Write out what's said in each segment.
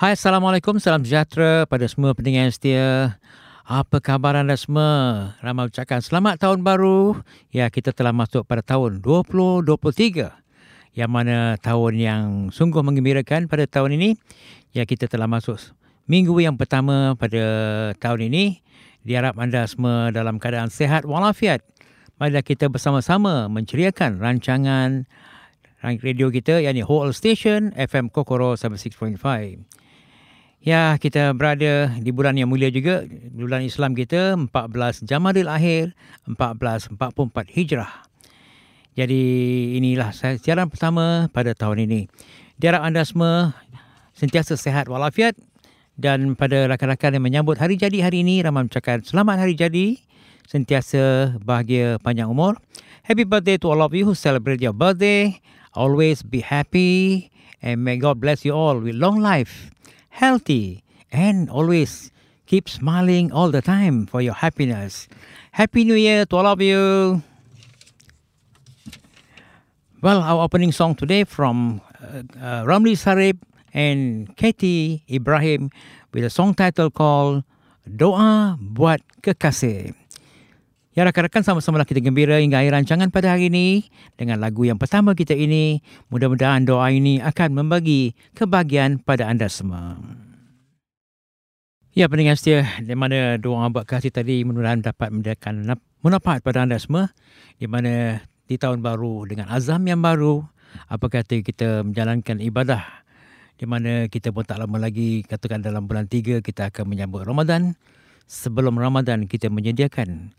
Hai, Assalamualaikum. Salam sejahtera pada semua pendengar yang setia. Apa khabar anda semua? Ramai ucapkan selamat tahun baru. Ya, kita telah masuk pada tahun 2023. Yang mana tahun yang sungguh mengembirakan pada tahun ini. Ya, kita telah masuk minggu yang pertama pada tahun ini. Diharap anda semua dalam keadaan sehat walafiat. Marilah kita bersama-sama menceriakan rancangan radio kita yakni Whole Station FM Kokoro 76.5. Ya, kita berada di bulan yang mulia juga, bulan Islam kita 14 Jamadil Akhir 1444 Hijrah. Jadi inilah siaran pertama pada tahun ini. Diharap anda semua sentiasa sehat walafiat dan pada rakan-rakan yang menyambut hari jadi hari ini, ramai mengucapkan selamat hari jadi sentiasa bahagia panjang umur. Happy birthday to all of you who celebrate your birthday. Always be happy and may God bless you all with long life, healthy, and always keep smiling all the time for your happiness. Happy New Year to all of you. Well, our opening song today from uh, uh, Ramli Sarip and Katie Ibrahim with a song title called Doa Buat Kekasih. Ya rakan-rakan sama-sama kita gembira hingga akhir rancangan pada hari ini dengan lagu yang pertama kita ini. Mudah-mudahan doa ini akan membagi kebahagiaan pada anda semua. Ya pendengar setia, di mana doa buat kasih tadi mudah-mudahan dapat memberikan manfaat pada anda semua. Di mana di tahun baru dengan azam yang baru, apa kata kita menjalankan ibadah di mana kita pun tak lama lagi katakan dalam bulan tiga kita akan menyambut Ramadan. Sebelum Ramadan kita menyediakan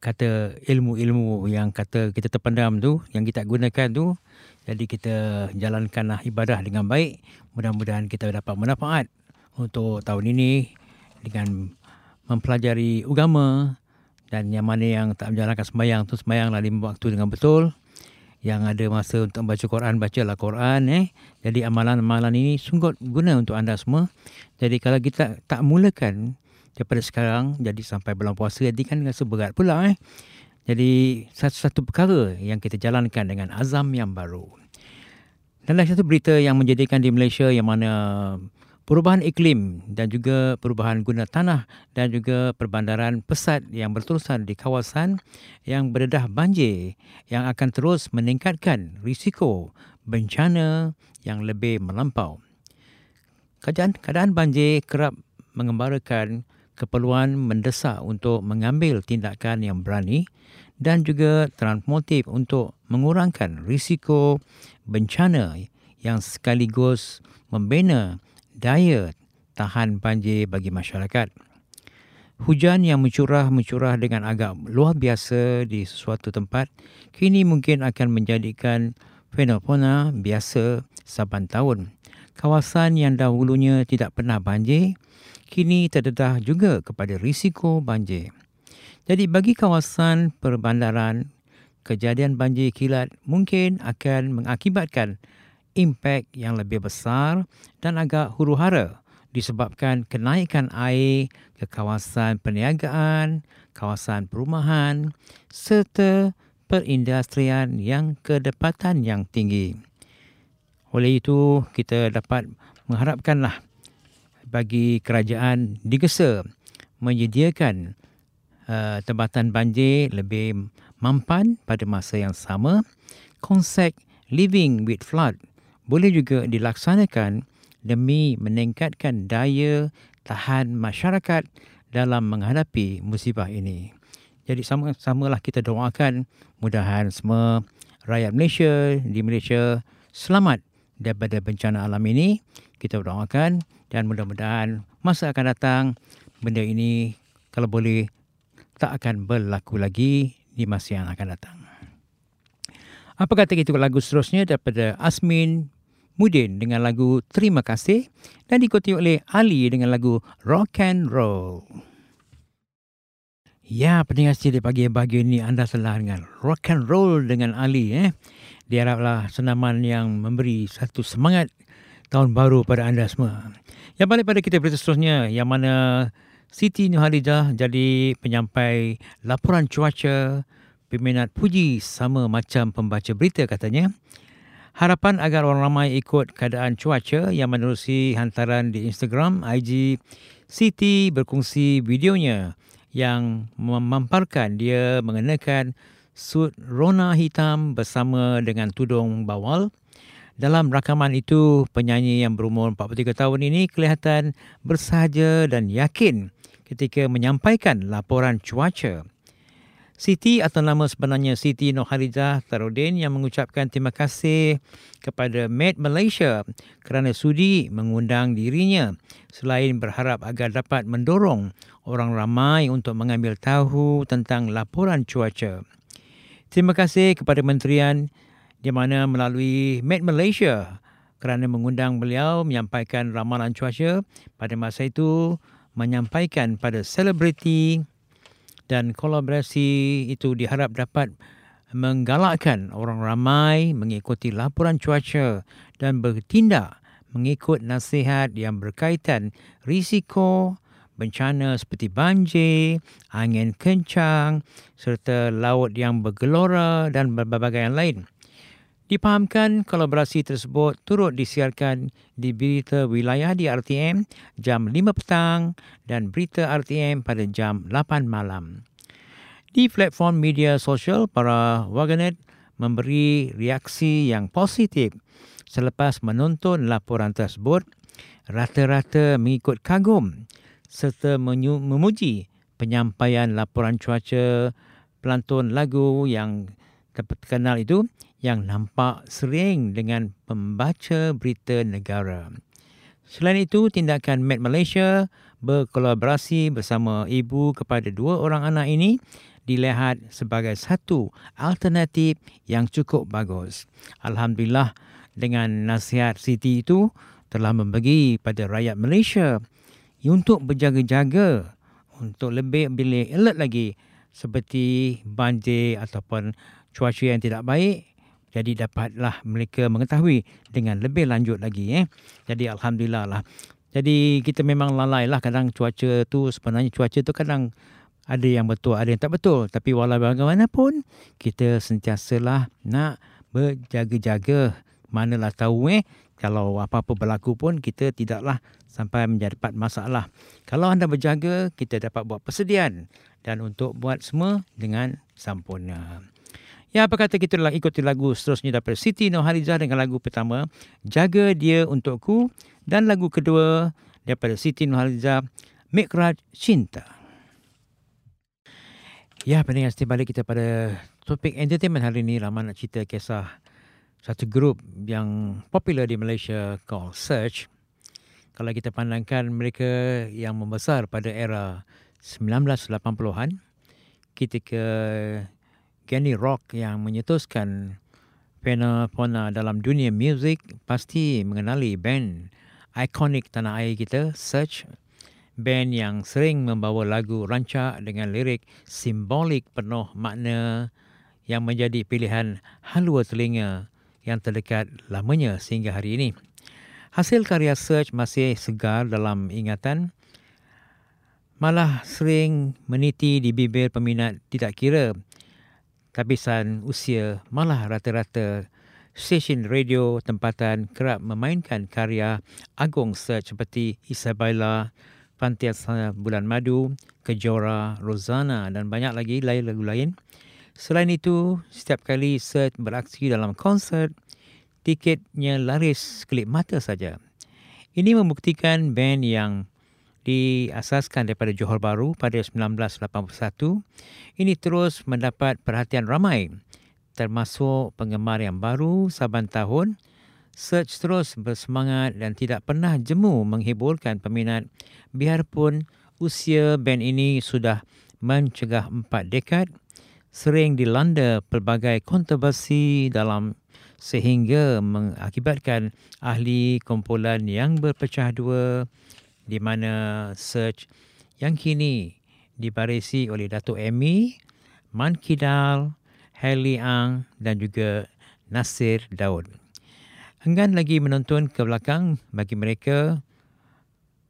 kata ilmu-ilmu yang kata kita terpendam tu, yang kita gunakan tu. Jadi kita jalankanlah ibadah dengan baik. Mudah-mudahan kita dapat manfaat untuk tahun ini dengan mempelajari agama dan yang mana yang tak menjalankan sembahyang tu sembahyanglah lima waktu dengan betul. Yang ada masa untuk membaca Quran, bacalah Quran. Eh. Jadi amalan-amalan ini sungguh guna untuk anda semua. Jadi kalau kita tak mulakan daripada sekarang jadi sampai bulan puasa jadi kan rasa berat pula eh. Jadi satu-satu perkara yang kita jalankan dengan azam yang baru. Dan satu berita yang menjadikan di Malaysia yang mana perubahan iklim dan juga perubahan guna tanah dan juga perbandaran pesat yang berterusan di kawasan yang berdedah banjir yang akan terus meningkatkan risiko bencana yang lebih melampau. Keadaan, keadaan banjir kerap mengembarakan keperluan mendesak untuk mengambil tindakan yang berani dan juga transmotif untuk mengurangkan risiko bencana yang sekaligus membina daya tahan banjir bagi masyarakat. Hujan yang mencurah-mencurah dengan agak luar biasa di sesuatu tempat kini mungkin akan menjadikan fenomena biasa saban tahun. Kawasan yang dahulunya tidak pernah banjir kini terdedah juga kepada risiko banjir. Jadi bagi kawasan perbandaran, kejadian banjir kilat mungkin akan mengakibatkan impak yang lebih besar dan agak huru-hara disebabkan kenaikan air ke kawasan perniagaan, kawasan perumahan serta perindustrian yang kedapatan yang tinggi. Oleh itu, kita dapat mengharapkanlah bagi kerajaan digesa menyediakan uh, tempatan banjir lebih mampan pada masa yang sama. Konsep living with flood boleh juga dilaksanakan demi meningkatkan daya tahan masyarakat dalam menghadapi musibah ini. Jadi sama samalah kita doakan mudahan semua rakyat Malaysia di Malaysia selamat daripada bencana alam ini. Kita doakan dan mudah-mudahan masa akan datang benda ini kalau boleh tak akan berlaku lagi di masa yang akan datang. Apa kata kita lagu seterusnya daripada Asmin Mudin dengan lagu Terima Kasih dan diikuti oleh Ali dengan lagu Rock and Roll. Ya, pendengar setia pagi pagi ini anda telah dengan Rock and Roll dengan Ali. Eh. Diharaplah senaman yang memberi satu semangat tahun baru pada anda semua. Yang balik pada kita berita seterusnya yang mana Siti Nurhalidah jadi penyampai laporan cuaca peminat puji sama macam pembaca berita katanya. Harapan agar orang ramai ikut keadaan cuaca yang menerusi hantaran di Instagram, IG, Siti berkongsi videonya yang memamparkan dia mengenakan suit rona hitam bersama dengan tudung bawal. Dalam rakaman itu, penyanyi yang berumur 43 tahun ini kelihatan bersahaja dan yakin ketika menyampaikan laporan cuaca. Siti atau nama sebenarnya Siti Noharizah Tarudin yang mengucapkan terima kasih kepada Med Malaysia kerana sudi mengundang dirinya selain berharap agar dapat mendorong orang ramai untuk mengambil tahu tentang laporan cuaca. Terima kasih kepada Menterian di mana melalui Med Malaysia kerana mengundang beliau menyampaikan ramalan cuaca pada masa itu menyampaikan pada selebriti dan kolaborasi itu diharap dapat menggalakkan orang ramai mengikuti laporan cuaca dan bertindak mengikut nasihat yang berkaitan risiko bencana seperti banjir, angin kencang serta laut yang bergelora dan berbagai yang lain. Dipahamkan kolaborasi tersebut turut disiarkan di berita wilayah di RTM jam 5 petang dan berita RTM pada jam 8 malam. Di platform media sosial, para warganet memberi reaksi yang positif selepas menonton laporan tersebut. Rata-rata mengikut kagum serta memuji penyampaian laporan cuaca pelantun lagu yang terkenal itu yang nampak sering dengan pembaca berita negara. Selain itu, tindakan Met Malaysia berkolaborasi bersama ibu kepada dua orang anak ini dilihat sebagai satu alternatif yang cukup bagus. Alhamdulillah dengan nasihat Siti itu telah membagi pada rakyat Malaysia untuk berjaga-jaga untuk lebih lebih alert lagi seperti banjir ataupun cuaca yang tidak baik jadi dapatlah mereka mengetahui dengan lebih lanjut lagi eh. Jadi alhamdulillah lah. Jadi kita memang lalai lah kadang cuaca tu sebenarnya cuaca tu kadang ada yang betul, ada yang tak betul. Tapi walau bagaimanapun kita sentiasalah nak berjaga-jaga. Manalah tahu eh kalau apa-apa berlaku pun kita tidaklah sampai menjadi masalah. Kalau anda berjaga, kita dapat buat persediaan dan untuk buat semua dengan sempurna. Ya, apa kata kita lah ikuti lagu seterusnya daripada Siti Nohalizah dengan lagu pertama, Jaga Dia Untukku. Dan lagu kedua daripada Siti Nohalizah, Mikraj Cinta. Ya, pendengar setiap balik kita pada topik entertainment hari ini. Lama nak cerita kisah satu grup yang popular di Malaysia called Search. Kalau kita pandangkan mereka yang membesar pada era 1980-an, ketika Kenny Rock yang menyetuskan fenomena dalam dunia muzik pasti mengenali band ikonik tanah air kita, Search. Band yang sering membawa lagu rancak dengan lirik simbolik penuh makna yang menjadi pilihan halua telinga yang terdekat lamanya sehingga hari ini. Hasil karya Search masih segar dalam ingatan, malah sering meniti di bibir peminat tidak kira kehabisan usia malah rata-rata stesen radio tempatan kerap memainkan karya agung search seperti Isabella, Fantiasa Bulan Madu, Kejora, Rosanna dan banyak lagi lain lagu lain. Selain itu, setiap kali Search beraksi dalam konsert, tiketnya laris kelip mata saja. Ini membuktikan band yang diasaskan daripada Johor Bahru pada 1981, ini terus mendapat perhatian ramai termasuk penggemar yang baru saban tahun. Search terus bersemangat dan tidak pernah jemu menghiburkan peminat biarpun usia band ini sudah mencegah empat dekad sering dilanda pelbagai kontroversi dalam sehingga mengakibatkan ahli kumpulan yang berpecah dua di mana search yang kini dibarisi oleh Datuk Amy, Man Kidal, Hailey Ang dan juga Nasir Daud. Enggan lagi menonton ke belakang bagi mereka.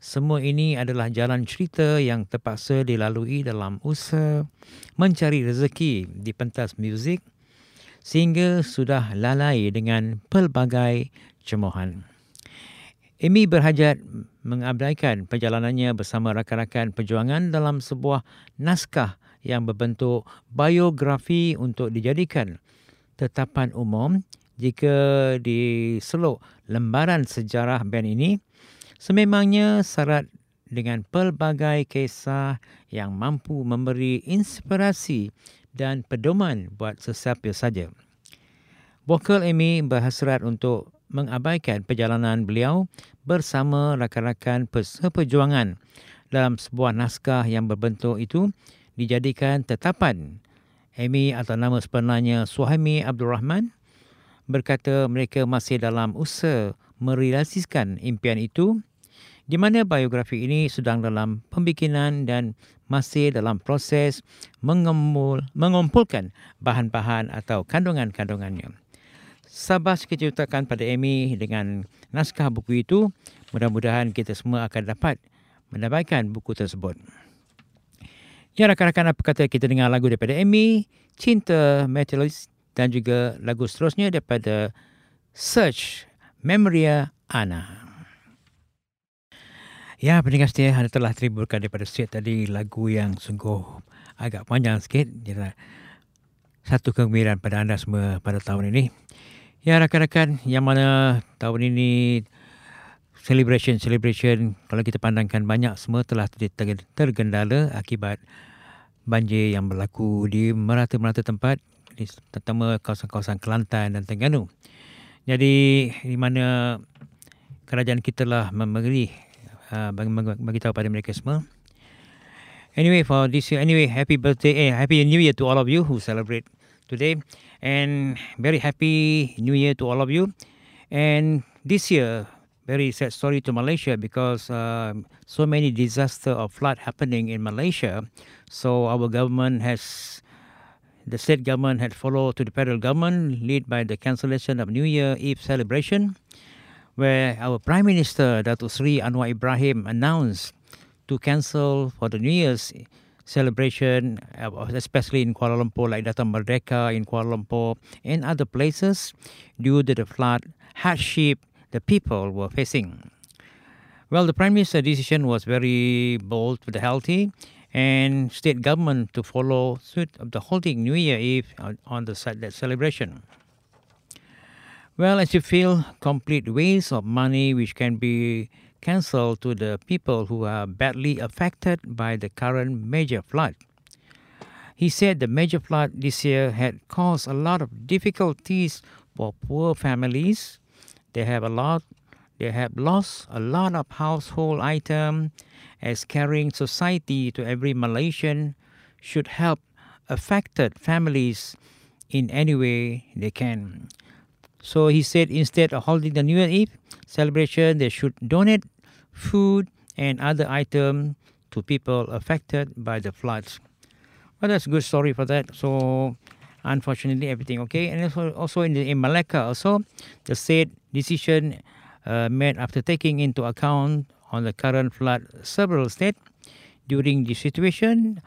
Semua ini adalah jalan cerita yang terpaksa dilalui dalam usaha mencari rezeki di pentas muzik. sehingga sudah lalai dengan pelbagai cemohan. Amy berhajat mengabaikan perjalanannya bersama rakan-rakan perjuangan dalam sebuah naskah yang berbentuk biografi untuk dijadikan tetapan umum jika diseluk lembaran sejarah band ini sememangnya syarat dengan pelbagai kisah yang mampu memberi inspirasi dan pedoman buat sesiapa saja. Vokal Amy berhasrat untuk mengabaikan perjalanan beliau bersama rakan-rakan perjuangan dalam sebuah naskah yang berbentuk itu dijadikan tetapan. Amy atau nama sebenarnya Suhaimi Abdul Rahman berkata mereka masih dalam usaha merealisasikan impian itu di mana biografi ini sedang dalam pembikinan dan masih dalam proses mengumpul, mengumpulkan bahan-bahan atau kandungan-kandungannya. Sabar sekejutakan pada Amy dengan naskah buku itu. Mudah-mudahan kita semua akan dapat mendapatkan buku tersebut. Ya rakan-rakan apa kata kita dengar lagu daripada Amy, Cinta Metalist dan juga lagu seterusnya daripada Search Memoria Ana. Ya, pendengar setia, anda telah terhiburkan daripada set tadi lagu yang sungguh agak panjang sikit. Jadi, satu kegembiraan pada anda semua pada tahun ini. Ya rakan-rakan yang mana tahun ini celebration celebration kalau kita pandangkan banyak semua telah tergendala akibat banjir yang berlaku di merata-merata tempat terutama kawasan-kawasan Kelantan dan Terengganu. Jadi di mana kerajaan kita lah memberi uh, bagi, bagi tahu pada mereka semua. Anyway for this year anyway happy birthday eh happy new year to all of you who celebrate today. And very happy new year to all of you. And this year very sad story to malaysia because uh, so many disaster of flood happening in malaysia. So our government has the state government had followed to the federal government led by the cancellation of new year eve celebration where our prime minister datuk sri anwar ibrahim announced to cancel for the new year's celebration, uh, especially in Kuala Lumpur, like Datang Merdeka in Kuala Lumpur and other places, due to the flood hardship the people were facing. Well, the Prime Minister's decision was very bold for the healthy, and state government to follow suit of the holding New Year Eve on the that celebration. Well, as you feel, complete waste of money which can be cancelled to the people who are badly affected by the current major flood. He said the major flood this year had caused a lot of difficulties for poor families. They have a lot they have lost a lot of household items as caring society to every Malaysian should help affected families in any way they can. So he said instead of holding the New Year Eve celebration, they should donate food and other items to people affected by the floods. Well, that's a good story for that. So, unfortunately, everything okay. And also, also in, the, in Malacca, also the state decision uh, made after taking into account on the current flood several states during the situation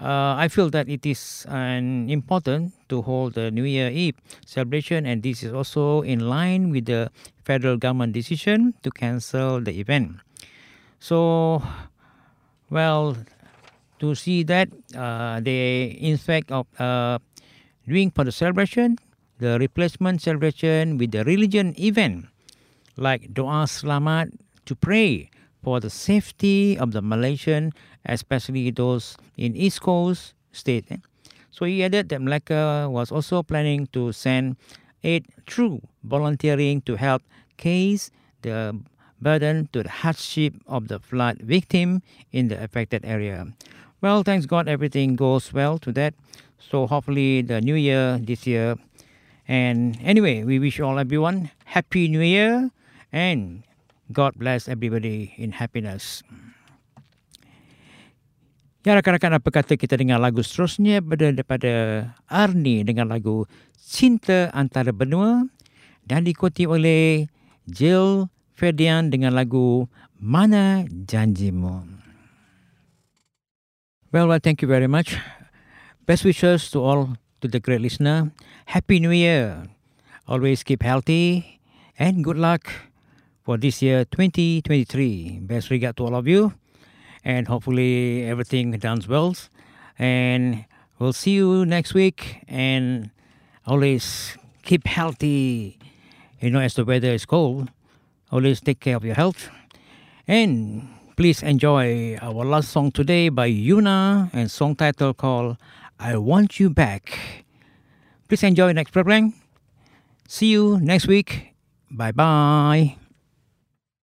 uh, I feel that it is an important to hold the New Year Eve celebration, and this is also in line with the federal government decision to cancel the event. So, well, to see that uh, they in fact of uh, doing for the celebration, the replacement celebration with the religion event, like doa selamat to pray for the safety of the Malaysian, especially those in East Coast state. Eh? So he added that Malacca was also planning to send aid through volunteering to help case the burden to the hardship of the flood victim in the affected area. Well, thanks God, everything goes well to that. So hopefully the new year this year. And anyway, we wish all everyone happy new year and God bless everybody in happiness. Ya rakan-rakan apa kata kita dengar lagu seterusnya pada daripada Arni dengan lagu Cinta Antara Benua dan diikuti oleh Jill Ferdian dengan lagu Mana Janjimu. Well, well, thank you very much. Best wishes to all to the great listener, Happy New Year. Always keep healthy and good luck for this year 2023. Best regard to all of you. And hopefully everything done well. And we'll see you next week. And always keep healthy. You know, as the weather is cold, always take care of your health. And please enjoy our last song today by Yuna and song title called I Want You Back. Please enjoy next program. See you next week. Bye bye.